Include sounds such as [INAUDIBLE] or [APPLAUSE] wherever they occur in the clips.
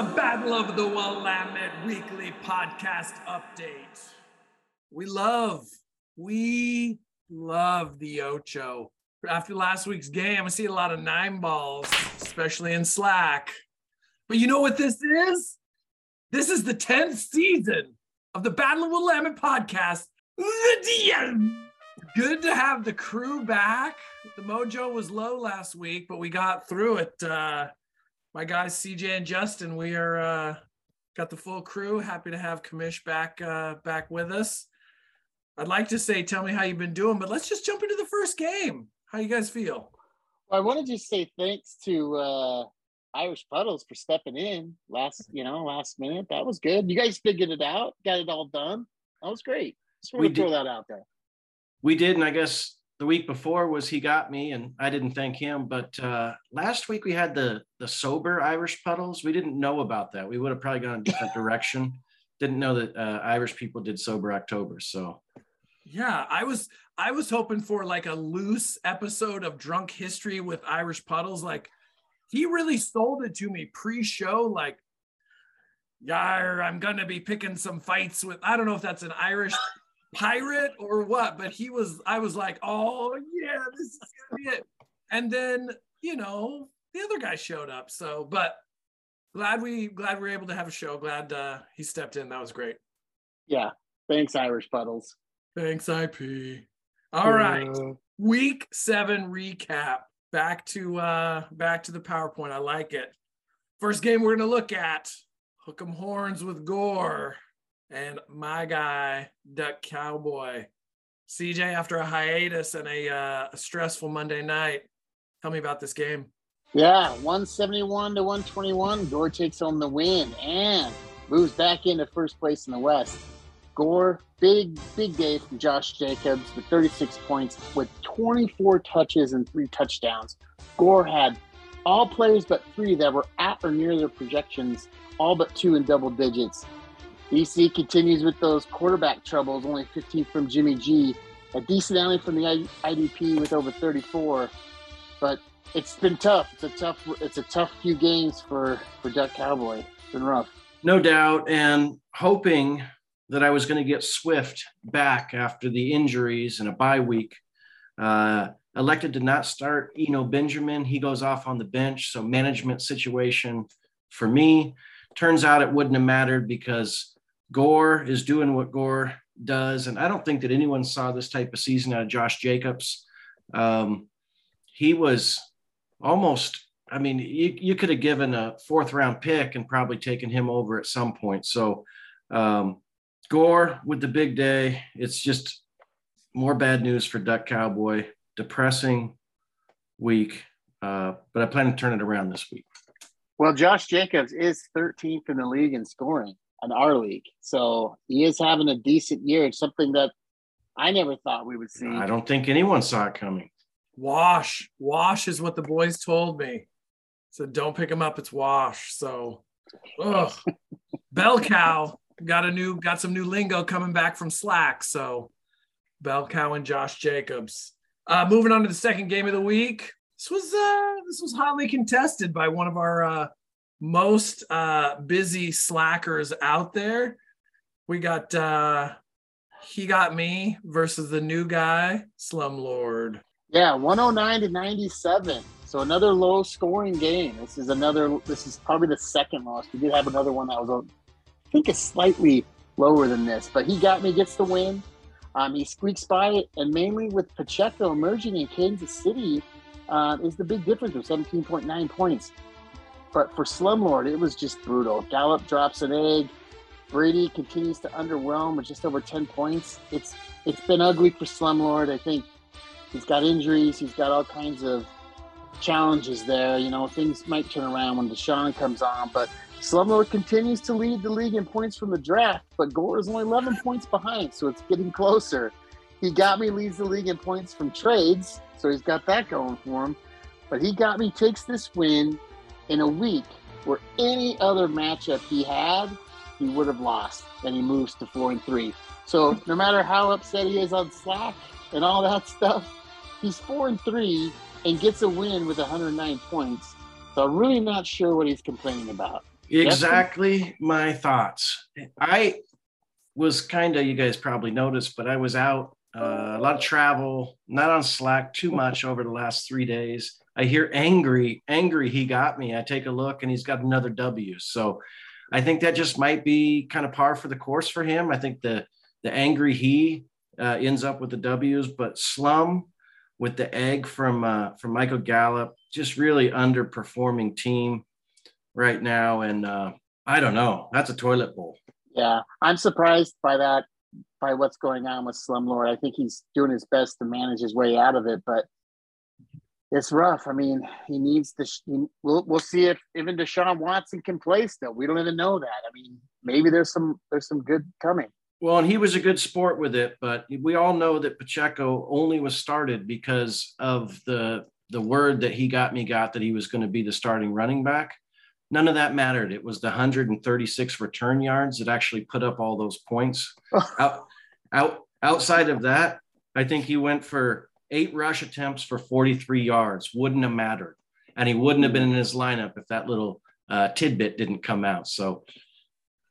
the Battle of the Willamette weekly podcast update. We love, we love the Ocho. After last week's game, I see a lot of nine balls, especially in Slack. But you know what this is? This is the 10th season of the Battle of Willamette podcast. The DM. Good to have the crew back. The mojo was low last week, but we got through it. Uh, my guys CJ and Justin, we are uh, got the full crew. Happy to have Kamish back uh, back with us. I'd like to say, tell me how you've been doing, but let's just jump into the first game. How you guys feel? Well, I want to just say thanks to uh, Irish Puddles for stepping in last, you know, last minute. That was good. You guys figured it out, got it all done. That was great. Just want We to throw that out there. we did and i guess the week before was he got me and i didn't thank him but uh last week we had the the sober irish puddles we didn't know about that we would have probably gone a different [LAUGHS] direction didn't know that uh, irish people did sober october so Yeah, I was I was hoping for like a loose episode of Drunk History with Irish Puddles. Like he really sold it to me pre-show. Like, yeah, I'm gonna be picking some fights with. I don't know if that's an Irish pirate or what, but he was. I was like, oh yeah, this is gonna be it. And then you know the other guy showed up. So, but glad we glad we were able to have a show. Glad uh, he stepped in. That was great. Yeah. Thanks, Irish Puddles. Thanks, IP. All right. Week seven recap. Back to uh back to the PowerPoint. I like it. First game we're gonna look at Hook 'em Horns with Gore and my guy, Duck Cowboy. CJ, after a hiatus and a, uh, a stressful Monday night, tell me about this game. Yeah, 171 to 121. Gore takes home the win and moves back into first place in the West. Gore, big, big day from Josh Jacobs with 36 points with 24 touches and three touchdowns. Gore had all players but three that were at or near their projections, all but two in double digits. BC continues with those quarterback troubles, only 15 from Jimmy G. A decent outing from the IDP with over 34. But it's been tough. It's a tough. It's a tough few games for for Duck Cowboy. It's been rough. no doubt and hoping that i was going to get swift back after the injuries and a bye week uh, elected to not start Eno Benjamin. He goes off on the bench. So management situation for me. Turns out it wouldn't have mattered because Gore is doing what Gore does. And I don't think that anyone saw this type of season out of Josh Jacobs. Um, he was almost, I mean, you, you could have given a fourth round pick and probably taken him over at some point. So um, Gore with the big day. It's just more bad news for Duck Cowboy. Depressing week, uh, but I plan to turn it around this week. Well, Josh Jacobs is 13th in the league in scoring in our league, so he is having a decent year. It's something that I never thought we would see. I don't think anyone saw it coming. Wash. Wash is what the boys told me. So don't pick him up. It's wash. So, ugh. [LAUGHS] Bell cow got a new, got some new lingo coming back from Slack. So, Bell cow and Josh Jacobs. Uh, moving on to the second game of the week. This was uh, this was hotly contested by one of our uh, most uh, busy slackers out there. We got uh, he got me versus the new guy, Slumlord. Yeah, 109 to 97. So another low scoring game. This is another. This is probably the second loss. We did have another one that was, I think, is slightly lower than this. But he got me, gets the win. Um, he squeaks by it, and mainly with Pacheco emerging in Kansas City, uh, is the big difference of 17.9 points. But for Slumlord, it was just brutal. Gallup drops an egg. Brady continues to underwhelm with just over 10 points. It's it's been ugly for Slumlord. I think he's got injuries. He's got all kinds of challenges there. You know, things might turn around when Deshaun comes on, but Slumlord continues to lead the league in points from the draft, but Gore is only 11 points behind, so it's getting closer. He got me leads the league in points from trades, so he's got that going for him. But he got me takes this win in a week where any other matchup he had, he would have lost, and he moves to four and three. So no matter how upset he is on Slack and all that [LAUGHS] stuff, he's four and three and gets a win with 109 points. So I'm really not sure what he's complaining about. Exactly my thoughts. I was kind of, you guys probably noticed, but I was out uh, a lot of travel, not on Slack too much over the last three days. I hear angry, angry he got me. I take a look and he's got another W. So I think that just might be kind of par for the course for him. I think the the angry he uh, ends up with the W's, but Slum with the egg from uh, from Michael Gallup, just really underperforming team right now. And uh, I don't know, that's a toilet bowl. Yeah, I'm surprised by that, by what's going on with Slumlord. I think he's doing his best to manage his way out of it, but it's rough. I mean, he needs to. We'll we'll see if even Deshaun Watson can play still. We don't even know that. I mean, maybe there's some there's some good coming. Well, and he was a good sport with it, but we all know that Pacheco only was started because of the the word that he got me got that he was going to be the starting running back. None of that mattered. It was the 136 return yards that actually put up all those points. [LAUGHS] out, out outside of that, I think he went for eight rush attempts for 43 yards. Wouldn't have mattered, and he wouldn't have been in his lineup if that little uh, tidbit didn't come out. So,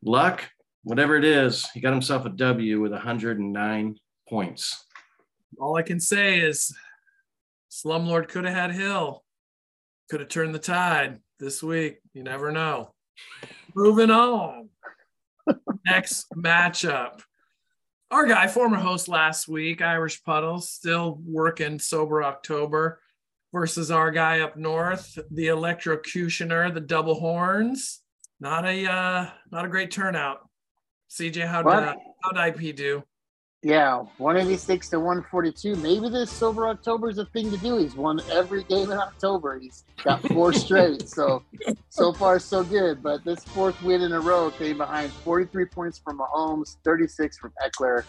luck, whatever it is, he got himself a W with 109 points. All I can say is, Slumlord could have had Hill, could have turned the tide this week. You never know. Moving on. [LAUGHS] Next matchup. Our guy, former host last week, Irish Puddles, still working sober October versus our guy up north, the electrocutioner, the double horns. Not a uh, not a great turnout. CJ, how did uh, how did IP do? Yeah, 186 to 142. Maybe this sober October is a thing to do. He's won every game in October. He's got four [LAUGHS] straight. So, so far, so good. But this fourth win in a row came behind 43 points from Mahomes, 36 from Ekeler.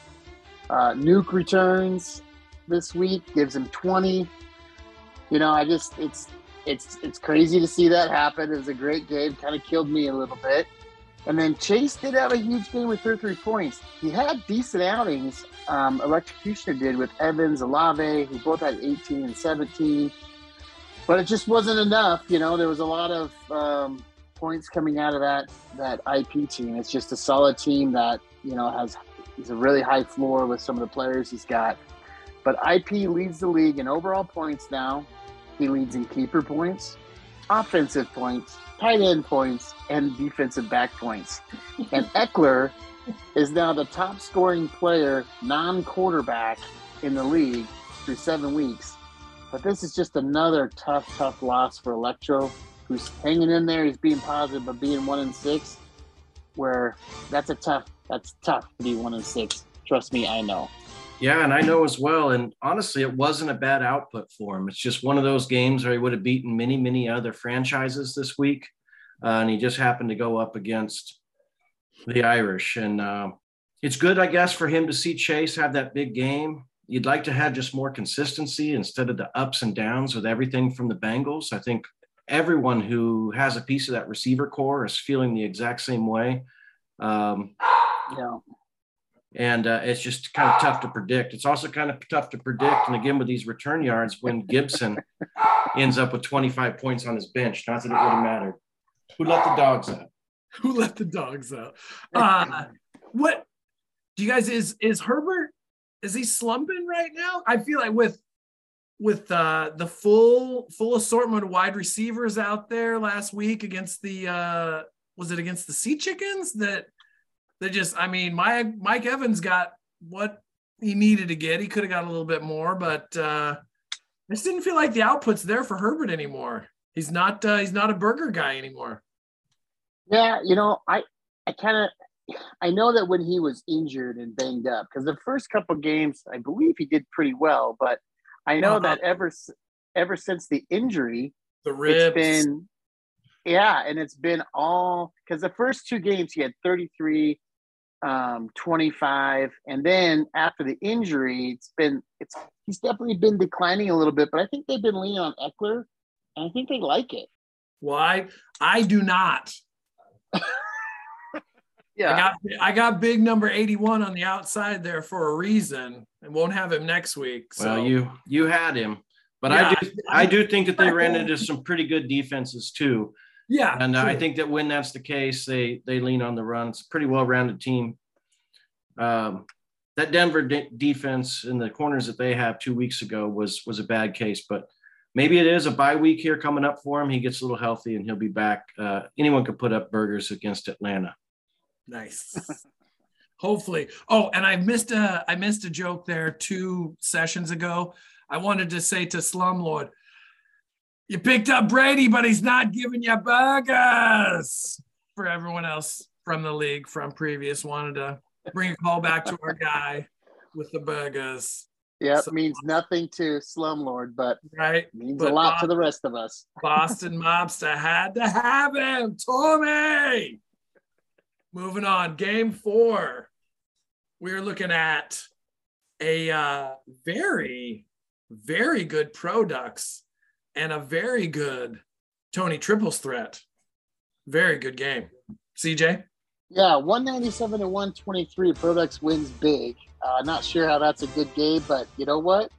Uh, Nuke returns this week, gives him 20. You know, I just, it's, it's, it's crazy to see that happen. It was a great game. Kind of killed me a little bit. And then Chase did have a huge game with 33 points. He had decent outings. Um, Electrocutioner did with Evans, Olave, who both had 18 and 17. But it just wasn't enough. You know, there was a lot of um, points coming out of that that IP team. It's just a solid team that you know has he's a really high floor with some of the players he's got. But IP leads the league in overall points now. He leads in keeper points, offensive points, tight end points and defensive back points. And [LAUGHS] Ekeler is now the top scoring player, non quarterback in the league through seven weeks. But this is just another tough, tough loss for Electro, who's hanging in there. He's being positive, but being one and six, where that's a tough, that's tough to be one and six. Trust me, I know. Yeah, and I know as well. And honestly, it wasn't a bad output for him. It's just one of those games where he would have beaten many, many other franchises this week. Uh, and he just happened to go up against the Irish. And uh, it's good, I guess, for him to see Chase have that big game. You'd like to have just more consistency instead of the ups and downs with everything from the Bengals. I think everyone who has a piece of that receiver core is feeling the exact same way. Um, yeah and uh, it's just kind of tough to predict. It's also kind of tough to predict, and again with these return yards, when Gibson ends up with 25 points on his bench, not that it have mattered. Who let the dogs out? Who let the dogs out? Uh, what do you guys is is Herbert? Is he slumping right now? I feel like with with uh, the full full assortment of wide receivers out there last week against the uh, was it against the Sea Chickens that they just, I mean, Mike Mike Evans got what he needed to get. He could have got a little bit more, but uh, I just didn't feel like the output's there for Herbert anymore. He's not uh, he's not a burger guy anymore. Yeah, you know, I I kind of I know that when he was injured and banged up, because the first couple games, I believe he did pretty well, but I know uh-huh. that ever ever since the injury, the ribs, it's been yeah, and it's been all because the first two games he had 33, um, 25, and then after the injury, it's been it's he's definitely been declining a little bit. But I think they've been leaning on Ekeler, and I think they like it. Why? I do not. [LAUGHS] yeah, I got I got big number 81 on the outside there for a reason, and won't have him next week. So well, you you had him, but yeah, I do I do think that they ran into some pretty good defenses too. Yeah. And uh, I think that when that's the case, they they lean on the run. It's a pretty well-rounded team. Um, that Denver de- defense in the corners that they have two weeks ago was was a bad case, but maybe it is a bye week here coming up for him. He gets a little healthy and he'll be back. Uh, anyone could put up burgers against Atlanta. Nice. [LAUGHS] Hopefully. Oh, and I missed a I missed a joke there two sessions ago. I wanted to say to Slumlord, you picked up Brady, but he's not giving you burgers. For everyone else from the league from previous, wanted to bring a call back to our guy with the burgers. Yep, So- means nothing to Slumlord, but Right? means But a lot Bob- to the rest of us. Boston [LAUGHS] Mobster had to have him. Tommy. Moving on, game four. We're looking at a uh, very, very good products and a very good Tony Triples threat. Very good game. CJ? Yeah, 197 to 123. Products wins big. Uh, not sure how that's a good game, but you know what?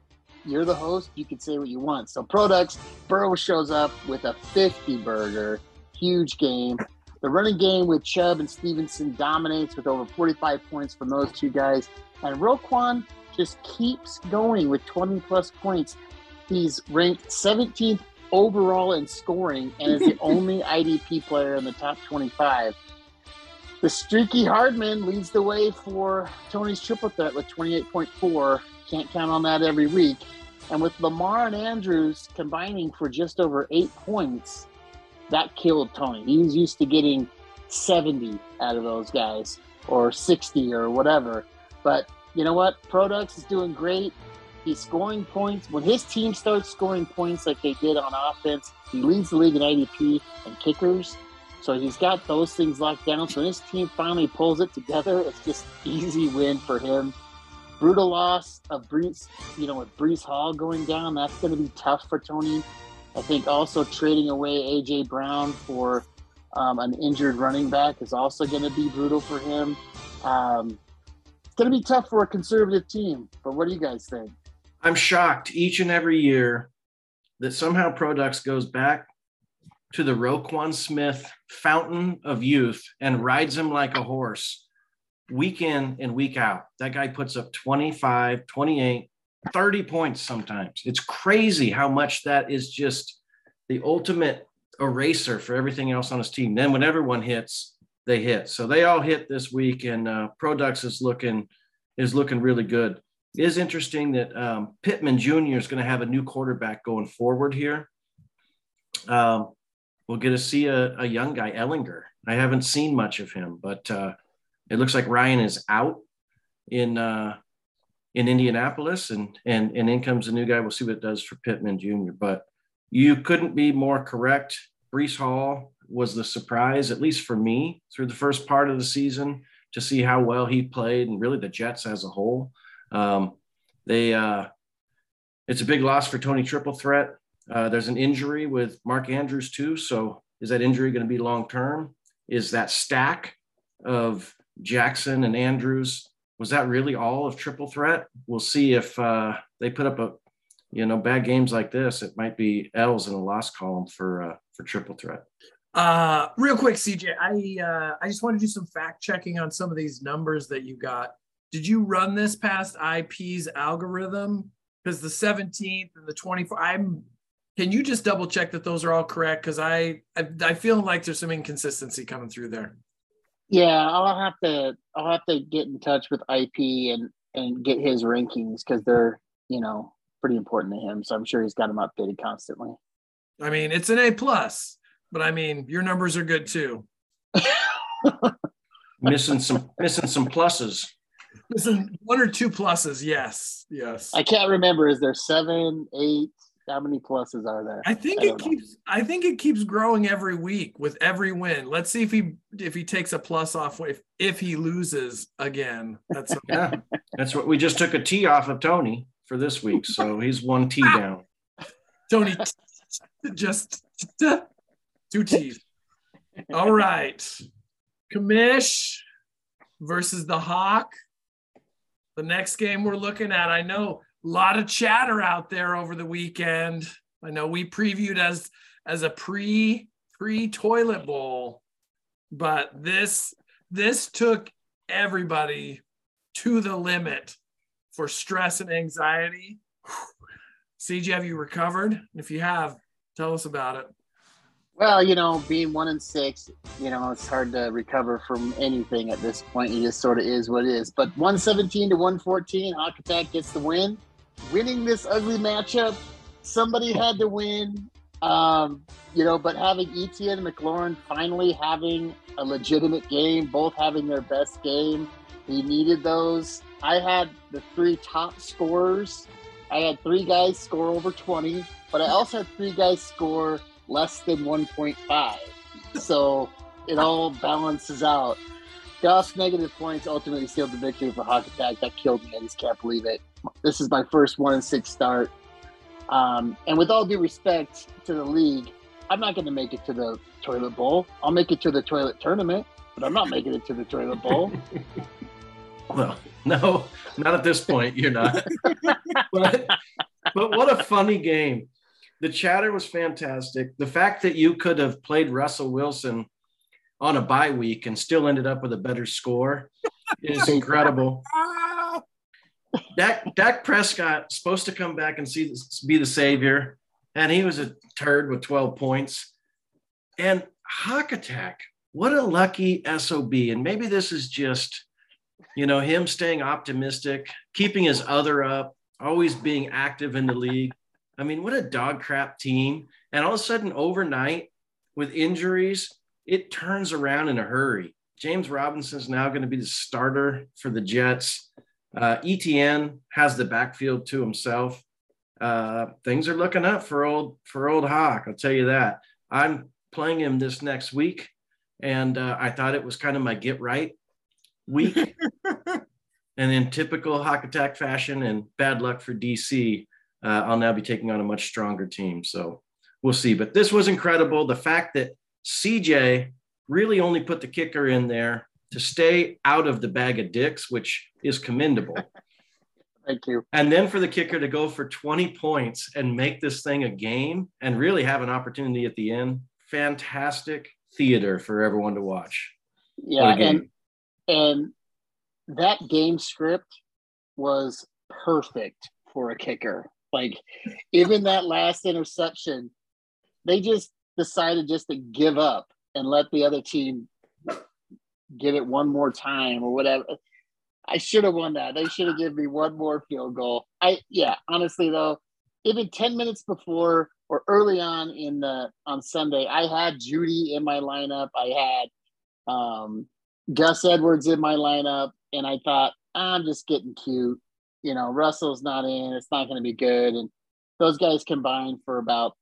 You're the host. You can say what you want. So, Products, Burrow shows up with a 50 burger. Huge game. The running game with Chubb and Stevenson dominates with over 45 points from those two guys. And Roquan just keeps going with 20 plus points. He's ranked 17th overall in scoring and is the [LAUGHS] only IDP player in the top 25. The streaky Hardman leads the way for Tony's triple threat with 28.4. Can't count on that every week. And with Lamar and Andrews combining for just over eight points, that killed Tony. He's used to getting 70 out of those guys or 60 or whatever. But you know what? Products is doing great. He's scoring points. When his team starts scoring points like they did on offense, he leads the league in IDP and kickers. So he's got those things locked down. So when his team finally pulls it together, it's just easy win for him. Brutal loss of Breece, you know, with Breece Hall going down, that's going to be tough for Tony. I think also trading away AJ Brown for um, an injured running back is also going to be brutal for him. Um, it's going to be tough for a conservative team. But what do you guys think? I'm shocked each and every year that somehow Products goes back to the Roquan Smith fountain of youth and rides him like a horse week in and week out. That guy puts up 25, 28, 30 points sometimes. It's crazy how much that is just the ultimate eraser for everything else on his team. Then when everyone hits, they hit. So they all hit this week, and uh, Products is looking is looking really good. It is interesting that um, Pittman Jr. is going to have a new quarterback going forward here. Um, we'll get to see a, a, young guy, Ehlinger. I haven't seen much of him, but uh, it looks like Ryan is out in uh, in Indianapolis, and and and in comes a new guy. We'll see what it does for Pittman Jr. But you couldn't be more correct. Breece Hall was the surprise, at least for me, through the first part of the season to see how well he played, and really the Jets as a whole. Um, they uh, it's a big loss for Tony Triple Threat. Uh, there's an injury with Mark Andrews too. So is that injury going to be long term? Is that stack of Jackson and Andrews was that really all of Triple Threat? We'll see if uh, they put up a you know bad games like this. It might be L's in the loss column for uh, for Triple Threat. Uh, real quick, CJ, I uh, I just want to do some fact checking on some of these numbers that you got. Did you run this past IP's algorithm? Because the 17th and the 24th, I'm. Can you just double check that those are all correct? Because I, I I feel like there's some inconsistency coming through there. Yeah, I'll have to I'll have to get in touch with IP and and get his rankings because they're you know pretty important to him. So I'm sure he's got them updated constantly. I mean, it's an A plus, but I mean, your numbers are good too. [LAUGHS] missing some missing some pluses. Listen, one or two pluses, yes, yes. I can't remember. Is there seven, eight? How many pluses are there? I think I it don't know. keeps. I think it keeps growing every week with every win. Let's see if he if he takes a plus off if if he loses again. That's Yeah, that's what we just took a T off of Tony for this week. So he's one T [LAUGHS] down. Tony. Just two T's. All right, Kamish versus the Hawk. The next game we're looking at. I know a lot of chatter out there over the weekend. I know we previewed as as a pre pre-toilet bowl, but this this took everybody to the limit for stress and anxiety. [SIGHS] CJ, have you recovered? If you have, tell us about it. Well, you know, being one and six, you know, it's hard to recover from anything at this point. It just sort of is what it is. But 117 to 114, Hawk gets the win. Winning this ugly matchup, somebody had to win. Um, you know, but having Etienne McLaurin finally having a legitimate game, both having their best game, he needed those. I had the three top scorers. I had three guys score over 20, but I also had three guys score less than 1.5. So it all balances out. Goff's negative points ultimately sealed the victory for Hawk Attack. That killed me. I just can't believe it. This is my first one and six start. Um, and with all due respect to the league, I'm not going to make it to the toilet bowl. I'll make it to the toilet tournament, but I'm not making it to the toilet bowl. [LAUGHS] well, no, not at this point. You're not. [LAUGHS] but, but what a funny game. The chatter was fantastic. The fact that you could have played Russell Wilson on a bye week and still ended up with a better score is incredible. [LAUGHS] Dak, Dak Prescott supposed to come back and see this, be the savior, and he was a turd with 12 points. And Hawk Attack, what a lucky SOB. And maybe this is just, you know, him staying optimistic, keeping his other up, always being active in the league. I mean, what a dog crap team. And all of a sudden, overnight, with injuries, it turns around in a hurry. James Robinson is now going to be the starter for the Jets. Uh, Etienne has the backfield to himself. Uh, things are looking up for old for old Hawk. I'll tell you that. I'm playing him this next week, and uh, I thought it was kind of my get right week. [LAUGHS] and in typical Hawk Attack fashion, and bad luck for DC, uh, I'll now be taking on a much stronger team. So we'll see. But this was incredible. The fact that CJ really only put the kicker in there to stay out of the bag of dicks, which is commendable. [LAUGHS] Thank you. And then for the kicker to go for 20 points and make this thing a game and really have an opportunity at the end. Fantastic theater for everyone to watch. Yeah, and and that game script was perfect for a kicker. Like even that last interception, they just decided just to give up and let the other team get it one more time or whatever. I should have won that. They should have given me one more field goal. I yeah, honestly though, even 10 minutes before or early on in the on Sunday, I had Jeudy in my lineup. I had um, Gus Edwards in my lineup, and I thought I'm just getting cute. You know, Russell's not in. It's not going to be good, and those guys combined for about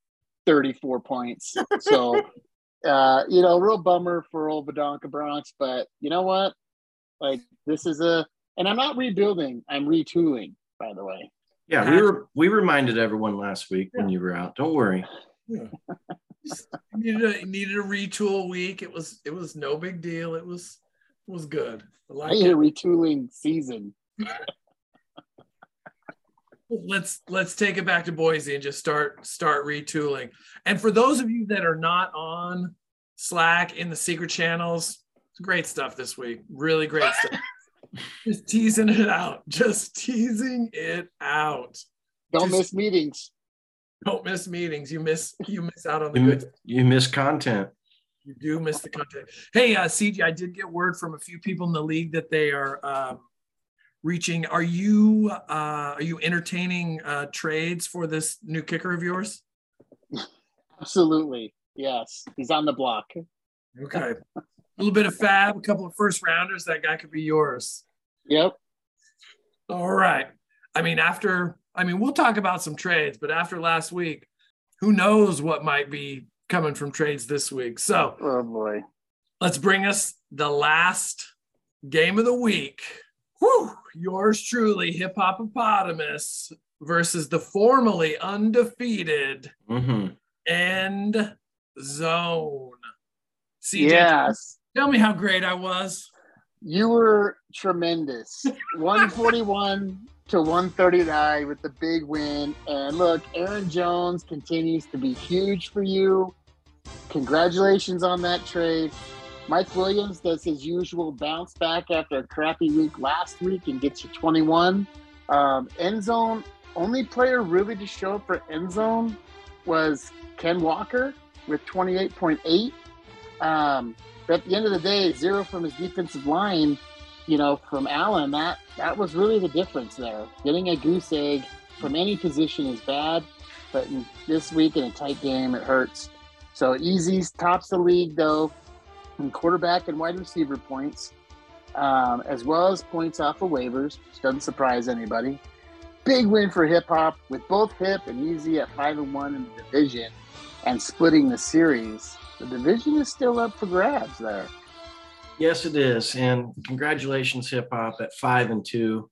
34 points. So, [LAUGHS] uh, you know, real bummer for old Badonka Bronx, but you know what? Like this is a, and I'm not rebuilding. I'm retooling. By the way. Yeah, we were we reminded everyone last week yeah. when you were out. Don't worry. Yeah. needed a needed a retool week. It was it was no big deal. It was it was good. I like I need it. a retooling season. [LAUGHS] let's let's take it back to Boise and just start start retooling. And for those of you that are not on Slack in the secret channels, great stuff this week. Really great stuff. [LAUGHS] just teasing it out. Just teasing it out. Don't just, miss meetings. Don't miss meetings. You miss you miss out on the you, good. You miss content. You do miss the content. Hey, uh, CJ, I did get word from a few people in the league that they are um, reaching. Are you uh, are you entertaining uh, trades for this new kicker of yours? Absolutely. Yes, he's on the block. Okay a little bit of fab, a couple of first rounders. That guy could be yours. Yep. All right. I mean, after, I mean, we'll talk about some trades, but after last week, who knows what might be coming from trades this week. So, oh boy. Let's bring us the last game of the week. Whew, yours truly, Hip Hopopotamus versus the formerly undefeated mm-hmm. End Zone. CJ, yes. Tell me how great I was. You were tremendous. [LAUGHS] 141 to 139 with the big win. And look, Aaron Jones continues to be huge for you. congratulations on that trade. Mike Williams does his usual bounce back after a crappy week last week and gets you 21. Um, end zone, only player really to show up for end zone was Ken Walker with 28.8. Um, but at the end of the day, zero from his defensive line, you know, from Allen, that, that was really the difference there. Getting a goose egg from any position is bad, but in this week in a tight game, it hurts. So easy tops the league though in quarterback and wide receiver points, um, as well as points off of waivers, which doesn't surprise anybody. Big win for hip hop with both hip and easy at five and one in the division and splitting the series. The division is still up for grabs there. Yes, it is. And congratulations, hip hop at five and two.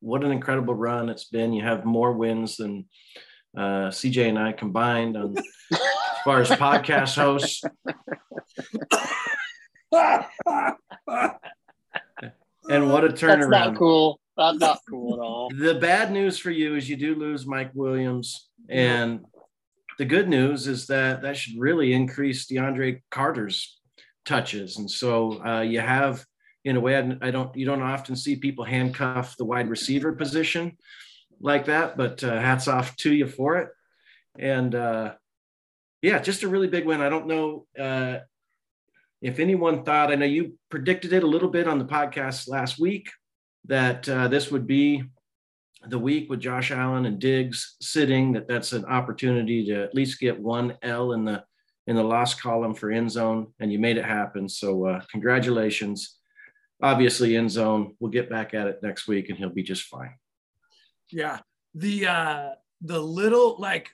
What an incredible run it's been. You have more wins than uh, CJ and I combined on as far as [LAUGHS] podcast hosts. [LAUGHS] and what a turnaround. That's not cool. That's not cool at all. [LAUGHS] The bad news for you is you do lose Mike Williams. And the good news is that that should really increase DeAndre Carter's touches. And so uh, you have, in a way, I don't, you don't often see people handcuff the wide receiver position like that, but uh, hats off to you for it. And uh, yeah, just a really big win. I don't know uh, if anyone thought, I know you predicted it a little bit on the podcast last week that uh, this would be the week with Josh Allen and Diggs sitting. That that's an opportunity to at least get one L in the in the loss column for end zone, and you made it happen. So uh, congratulations. Obviously, end zone. We'll get back at it next week, and he'll be just fine. Yeah, the uh, the little like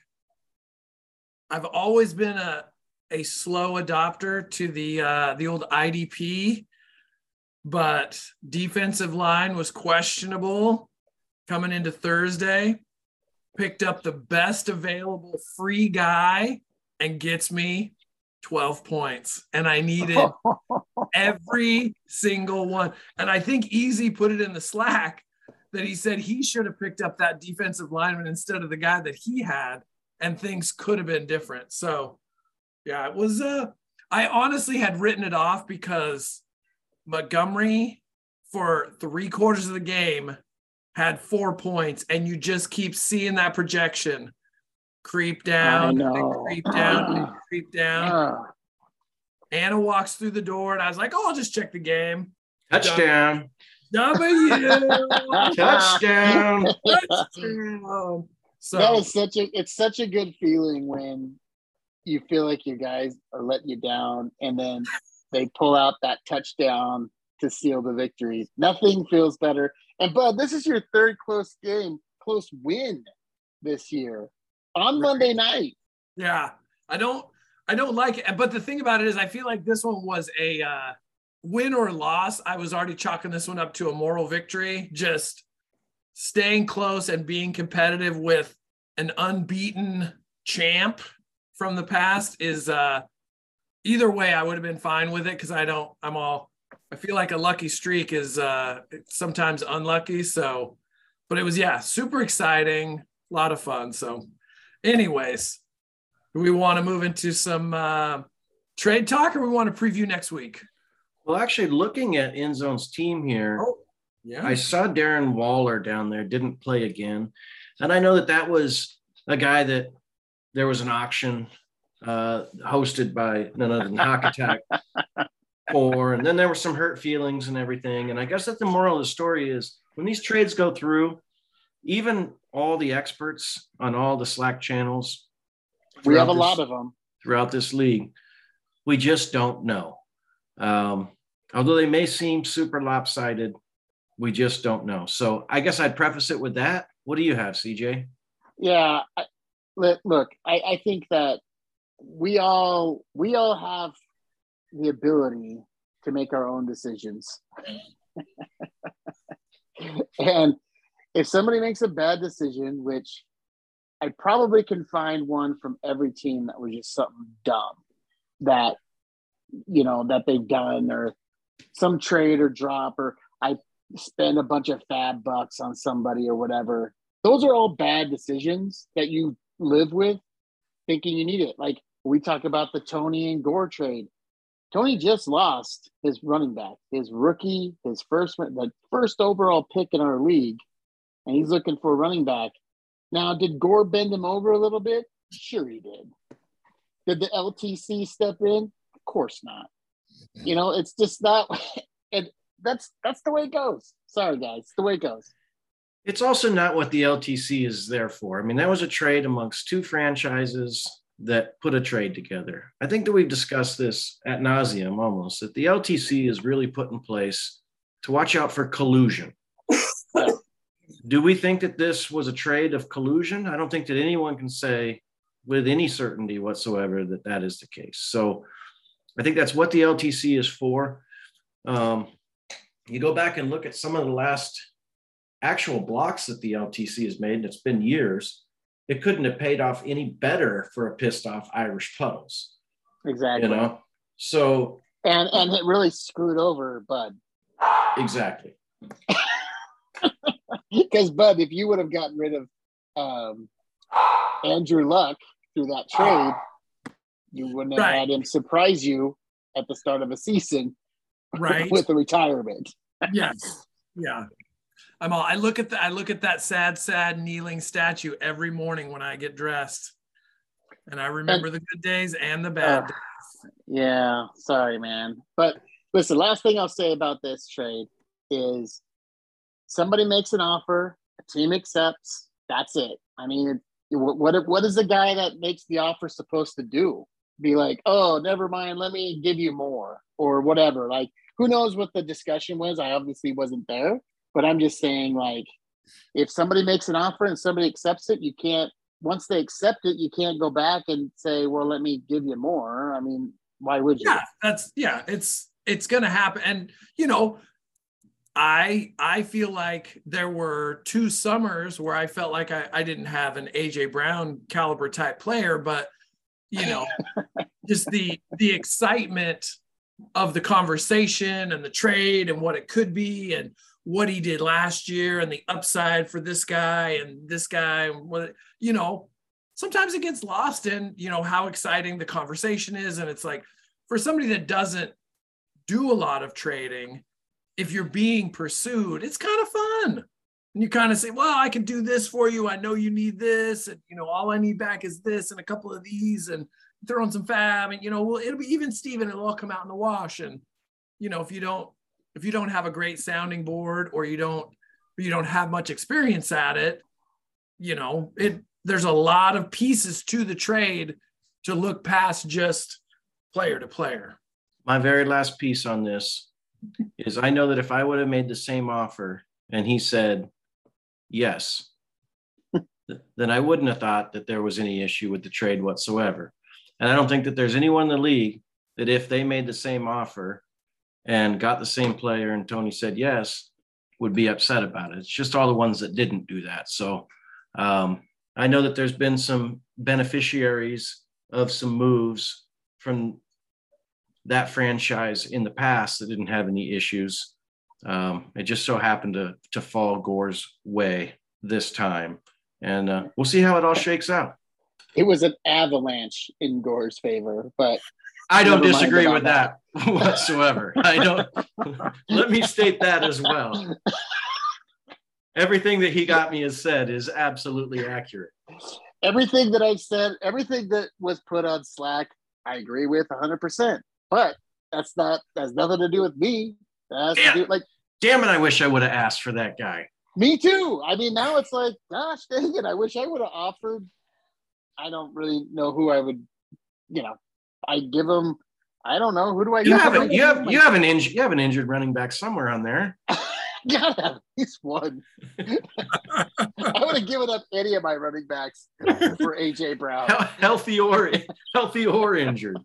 I've always been a a slow adopter to the uh, the old IDP, but defensive line was questionable coming into Thursday. Picked up the best available free guy and gets me 12 points. And I needed [LAUGHS] every single one. And I think Easy put it in the Slack that he said he should have picked up that defensive lineman instead of the guy that he had, and things could have been different. So yeah, it was. Uh, I honestly had written it off because Montgomery for three quarters of the game had four points, and you just keep seeing that projection creep down, creep down, [SIGHS] creep down. Uh. Anna walks through the door, and I was like, "Oh, I'll just check the game." Touchdown. W. [LAUGHS] Touchdown. Touchdown. So that is such a it's such a good feeling when you feel like your guys are letting you down, and then they pull out that touchdown to seal the victory. Nothing feels better. And Bud, this is your third close game, close win this year on Monday night. Yeah, I don't, I don't like it. But the thing about it is, I feel like this one was a uh, win or loss. I was already chalking this one up to a moral victory. Just staying close and being competitive with an unbeaten champ from the past is uh either way I would have been fine with it because I don't I'm all I feel like a lucky streak is uh sometimes unlucky. So but it was yeah, super exciting, a lot of fun. So anyways, do we want to move into some uh trade talk or we want to preview next week? Well, actually looking at Endzone's team here, oh, yeah. I saw Darren Waller down there, didn't play again. And I know that that was a guy that there was an auction uh, hosted by none other than Hawk Attack [LAUGHS] for, and then there were some hurt feelings and everything. And I guess that the moral of the story is when these trades go through, even all the experts on all the Slack channels, we have a this, lot of them throughout this league. We just don't know. Um, although they may seem super lopsided, we just don't know. So I guess I'd preface it with that. What do you have, CJ? Yeah, look, I, I think that we all we all have the ability to make our own decisions. [LAUGHS] and if somebody makes a bad decision, which I probably can find one from every team that was just something dumb that you know that they've done or some trade or drop or I spend a bunch of fab bucks on somebody or whatever. Those are all bad decisions that you live with thinking you need it. Like we talk about the Tony and Gore trade. Tony just lost his running back, his rookie, his first the first overall pick in our league, and he's looking for a running back. Now, did Gore bend him over a little bit? Sure, he did. Did the LTC step in? Of course not. You know, it's just not. [LAUGHS] And that's that's the way it goes. Sorry, guys, it's the way it goes. It's also not what the LTC is there for. I mean, that was a trade amongst two franchises that put a trade together. I think that we've discussed this at nauseum almost that the LTC is really put in place to watch out for collusion. [LAUGHS] Do we think that this was a trade of collusion? I don't think that anyone can say with any certainty whatsoever that that is the case. So I think that's what the LTC is for. Um, you go back and look at some of the last actual blocks that the LTC has made, and it's been years, it couldn't have paid off any better for a pissed off Irish puddles. Exactly. You know, so and and it really screwed over Bud. Exactly. [LAUGHS] Because Bud, if you would have gotten rid of um, Andrew Luck through that trade, you wouldn't have Right. had him surprise you at the start of a season Right. [LAUGHS] with a retirement. yes. Yeah. I'm all I look at the I look at that sad, sad kneeling statue every morning when I get dressed. And I remember the good days and the bad. Uh, Yeah, sorry, man. But listen, last thing I'll say about this trade is somebody makes an offer, a team accepts, that's it. I mean, what, what what is the guy that makes the offer supposed to do? Be like, oh, never mind, let me give you more or whatever. Like, who knows what the discussion was? I obviously wasn't there, but I'm just saying, like, if somebody makes an offer and somebody accepts it, you can't. Once they accept it, you can't go back and say, "Well, let me give you more." I mean, why would you? yeah that's yeah it's it's gonna happen and you know i i feel like there were two summers where i felt like i, I didn't have an aj brown caliber type player but you know [LAUGHS] just the the excitement of the conversation and the trade and what it could be and what he did last year and the upside for this guy and this guy what you know sometimes it gets lost in you know how exciting the conversation is. And it's like for somebody that doesn't do a lot of trading if you're being pursued it's kind of fun. And you kind of say well i can do this for you. I know you need this. And you know all i need back is this and a couple of these and throw in some fab. And you know well it'll be even steven it'll all come out in the wash. And you know if you don't if you don't have a great sounding board or you don't you don't have much experience at it you know it there's a lot of pieces to the trade to look past just player to player My very last piece on this is I know that if I would have made the same offer and he said yes, then I wouldn't have thought that there was any issue with the trade whatsoever. And I don't think that there's anyone in the league that if they made the same offer and got the same player and Tony said yes, would be upset about it. It's just all the ones that didn't do that. So um, I know that there's been some beneficiaries of some moves from that franchise in the past that didn't have any issues. Um, it just so happened to to fall Gore's way this time, and uh, we'll see how it all shakes out. It was an avalanche in Gore's favor, but I don't disagree with that [LAUGHS] whatsoever. I don't. [LAUGHS] Let me state that as well. Everything that he got me has said is absolutely accurate. everything that I've said, everything that was put on Slack, I agree with 100%. But that's not, that's nothing to do with me. That has to Yeah. do, like, Damn it! I wish I would have asked for that guy. me too. I mean, now it's like, gosh dang it. I wish I would have offered. I don't really know who I would, you know, I give him, I don't know. Who do I You have him? a, you have you have an injured you have an injured running back somewhere on there. [LAUGHS] gotta have at least one. [LAUGHS] I would have given up any of my running backs for AJ Brown. Healthy or healthy or injured.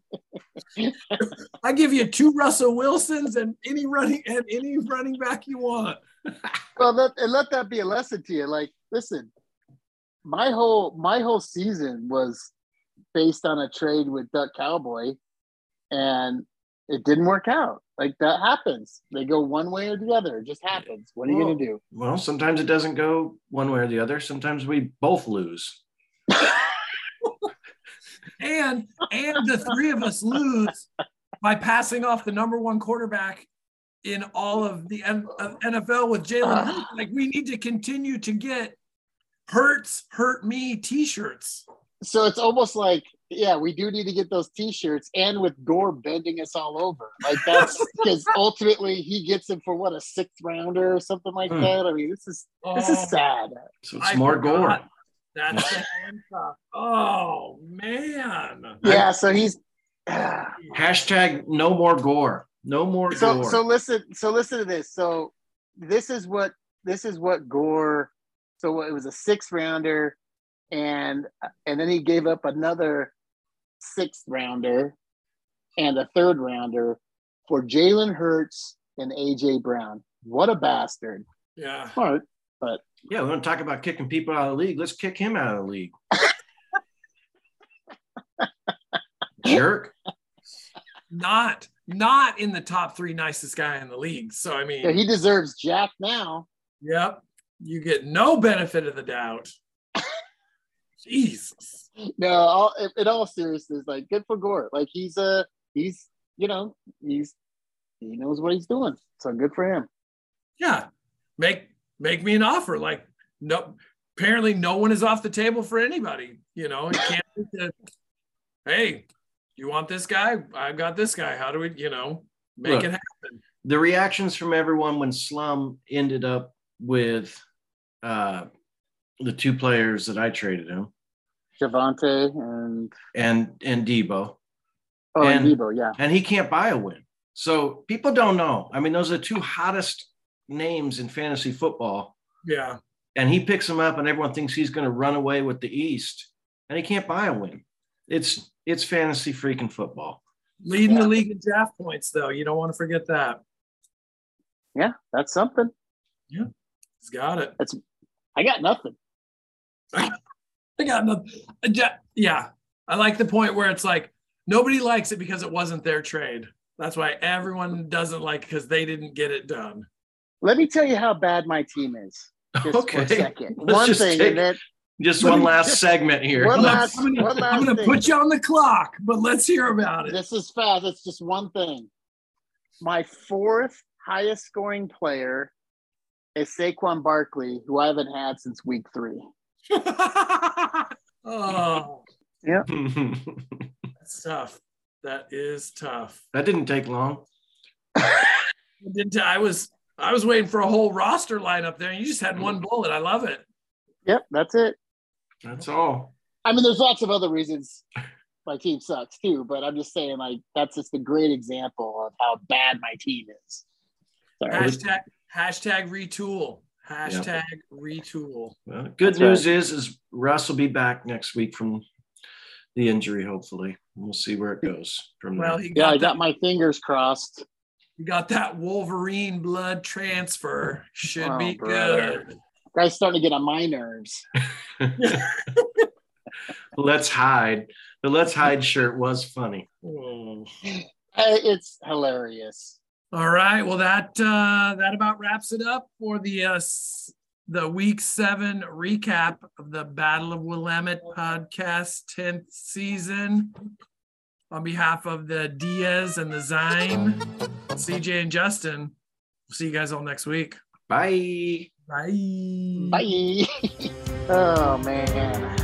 I give you two Russell Wilsons and any running and any running back you want. [LAUGHS] well let, and let that be a lesson to you like listen my whole my whole season was based on a trade with duck cowboy and it didn't work out like that happens they go one way or the other it just happens what are you gonna do Well, sometimes it doesn't go one way or the other. Sometimes we both lose. [LAUGHS] And and the three of us lose by passing off the number one quarterback in all of the N- of NFL with Jalen Hurts. Like we need to continue to get Hurts hurt me T-shirts. So it's almost like, yeah, we do need to get those T-shirts, and with Gore bending us all over, like that's [LAUGHS] because ultimately he gets him for what a sixth rounder or something like Hmm. that. I mean, this is this Oh, is sad. So it's I more forgot. gore. That's the handcuff. Oh man. Yeah, so he's. [SIGHS] Hashtag no more gore. No more so gore. so listen so listen to this so this is what this is what gore so it was a sixth rounder and and then he gave up another sixth rounder and a third rounder for Jalen Hurts and AJ Brown. What a bastard! Yeah. Smart, yeah, we want to talk about kicking people out of the league. Let's kick him out of the league. [LAUGHS] Jerk. Not not in the top three nicest guy in the league. So I mean, yeah, he deserves Jack now. yep. You get no benefit of the doubt. Jesus. No, all, in- in all seriousness, like good for Gore. Like he's a he's you know he's he knows what he's doing. So good for him. Yeah. Make make me an offer. Like no apparently no one is off the table for anybody. You know, it can't be hey, you want this guy? I've got this guy. How do we, you know, make Look. it happen? The reactions from everyone when Slum ended up with uh, the two players that I traded him Javonte and and and Deebo, oh and, And- Deebo, yeah. and he can't buy a win. So people don't know. I mean, those are the two hottest names in fantasy football. Yeah. and he picks him up and everyone thinks he's going to run away with the east and he can't buy a win it's it's fantasy freaking football Leading Yeah. the league in draft points, though. You don't want to forget that. Yeah, that's something. Yeah, he's got it. I got nothing. I got nothing. Yeah. I like the point where it's like nobody likes it because it wasn't their trade. That's why everyone doesn't like because they didn't get it done. Let me tell you how bad my team is. Just for a okay second. Let's One just thing, take- and then just one me- last segment here One last- I'm gonna, one last I'm gonna put you on the clock, but let's hear about it. this is fast. It's just one thing. My fourth highest scoring player is Saquon Barkley, who I haven't had since week three. [LAUGHS] oh, that [LAUGHS] that's tough. That is tough. That didn't take long [LAUGHS] I didn't- I was I was waiting for a whole roster lineup there, and you just had one bullet. I love it. Yep, that's it. that's all I mean, there's lots of other reasons my team sucks too, but I'm just saying, like, that's just a great example of how bad my team is. Sorry. Hashtag hashtag retool. Hashtag retool. well, good That's news is is russ will be back next week from the injury hopefully we'll see where it goes from Well, there he Yeah, I got my fingers crossed. he got that Wolverine blood transfer. Should Oh, be brother. good. Guy's starting to get on my nerves. [LAUGHS] [LAUGHS] let's hide the let's hide shirt was funny [LAUGHS] It's hilarious. All right. Well, that uh, that about wraps it up for the uh, the week seven recap of the Battle of Willamette podcast tenth season. On behalf of the Diaz and the Zine, CJ and Justin, see you guys all next week. bye Bye. Bye. [LAUGHS] oh, man.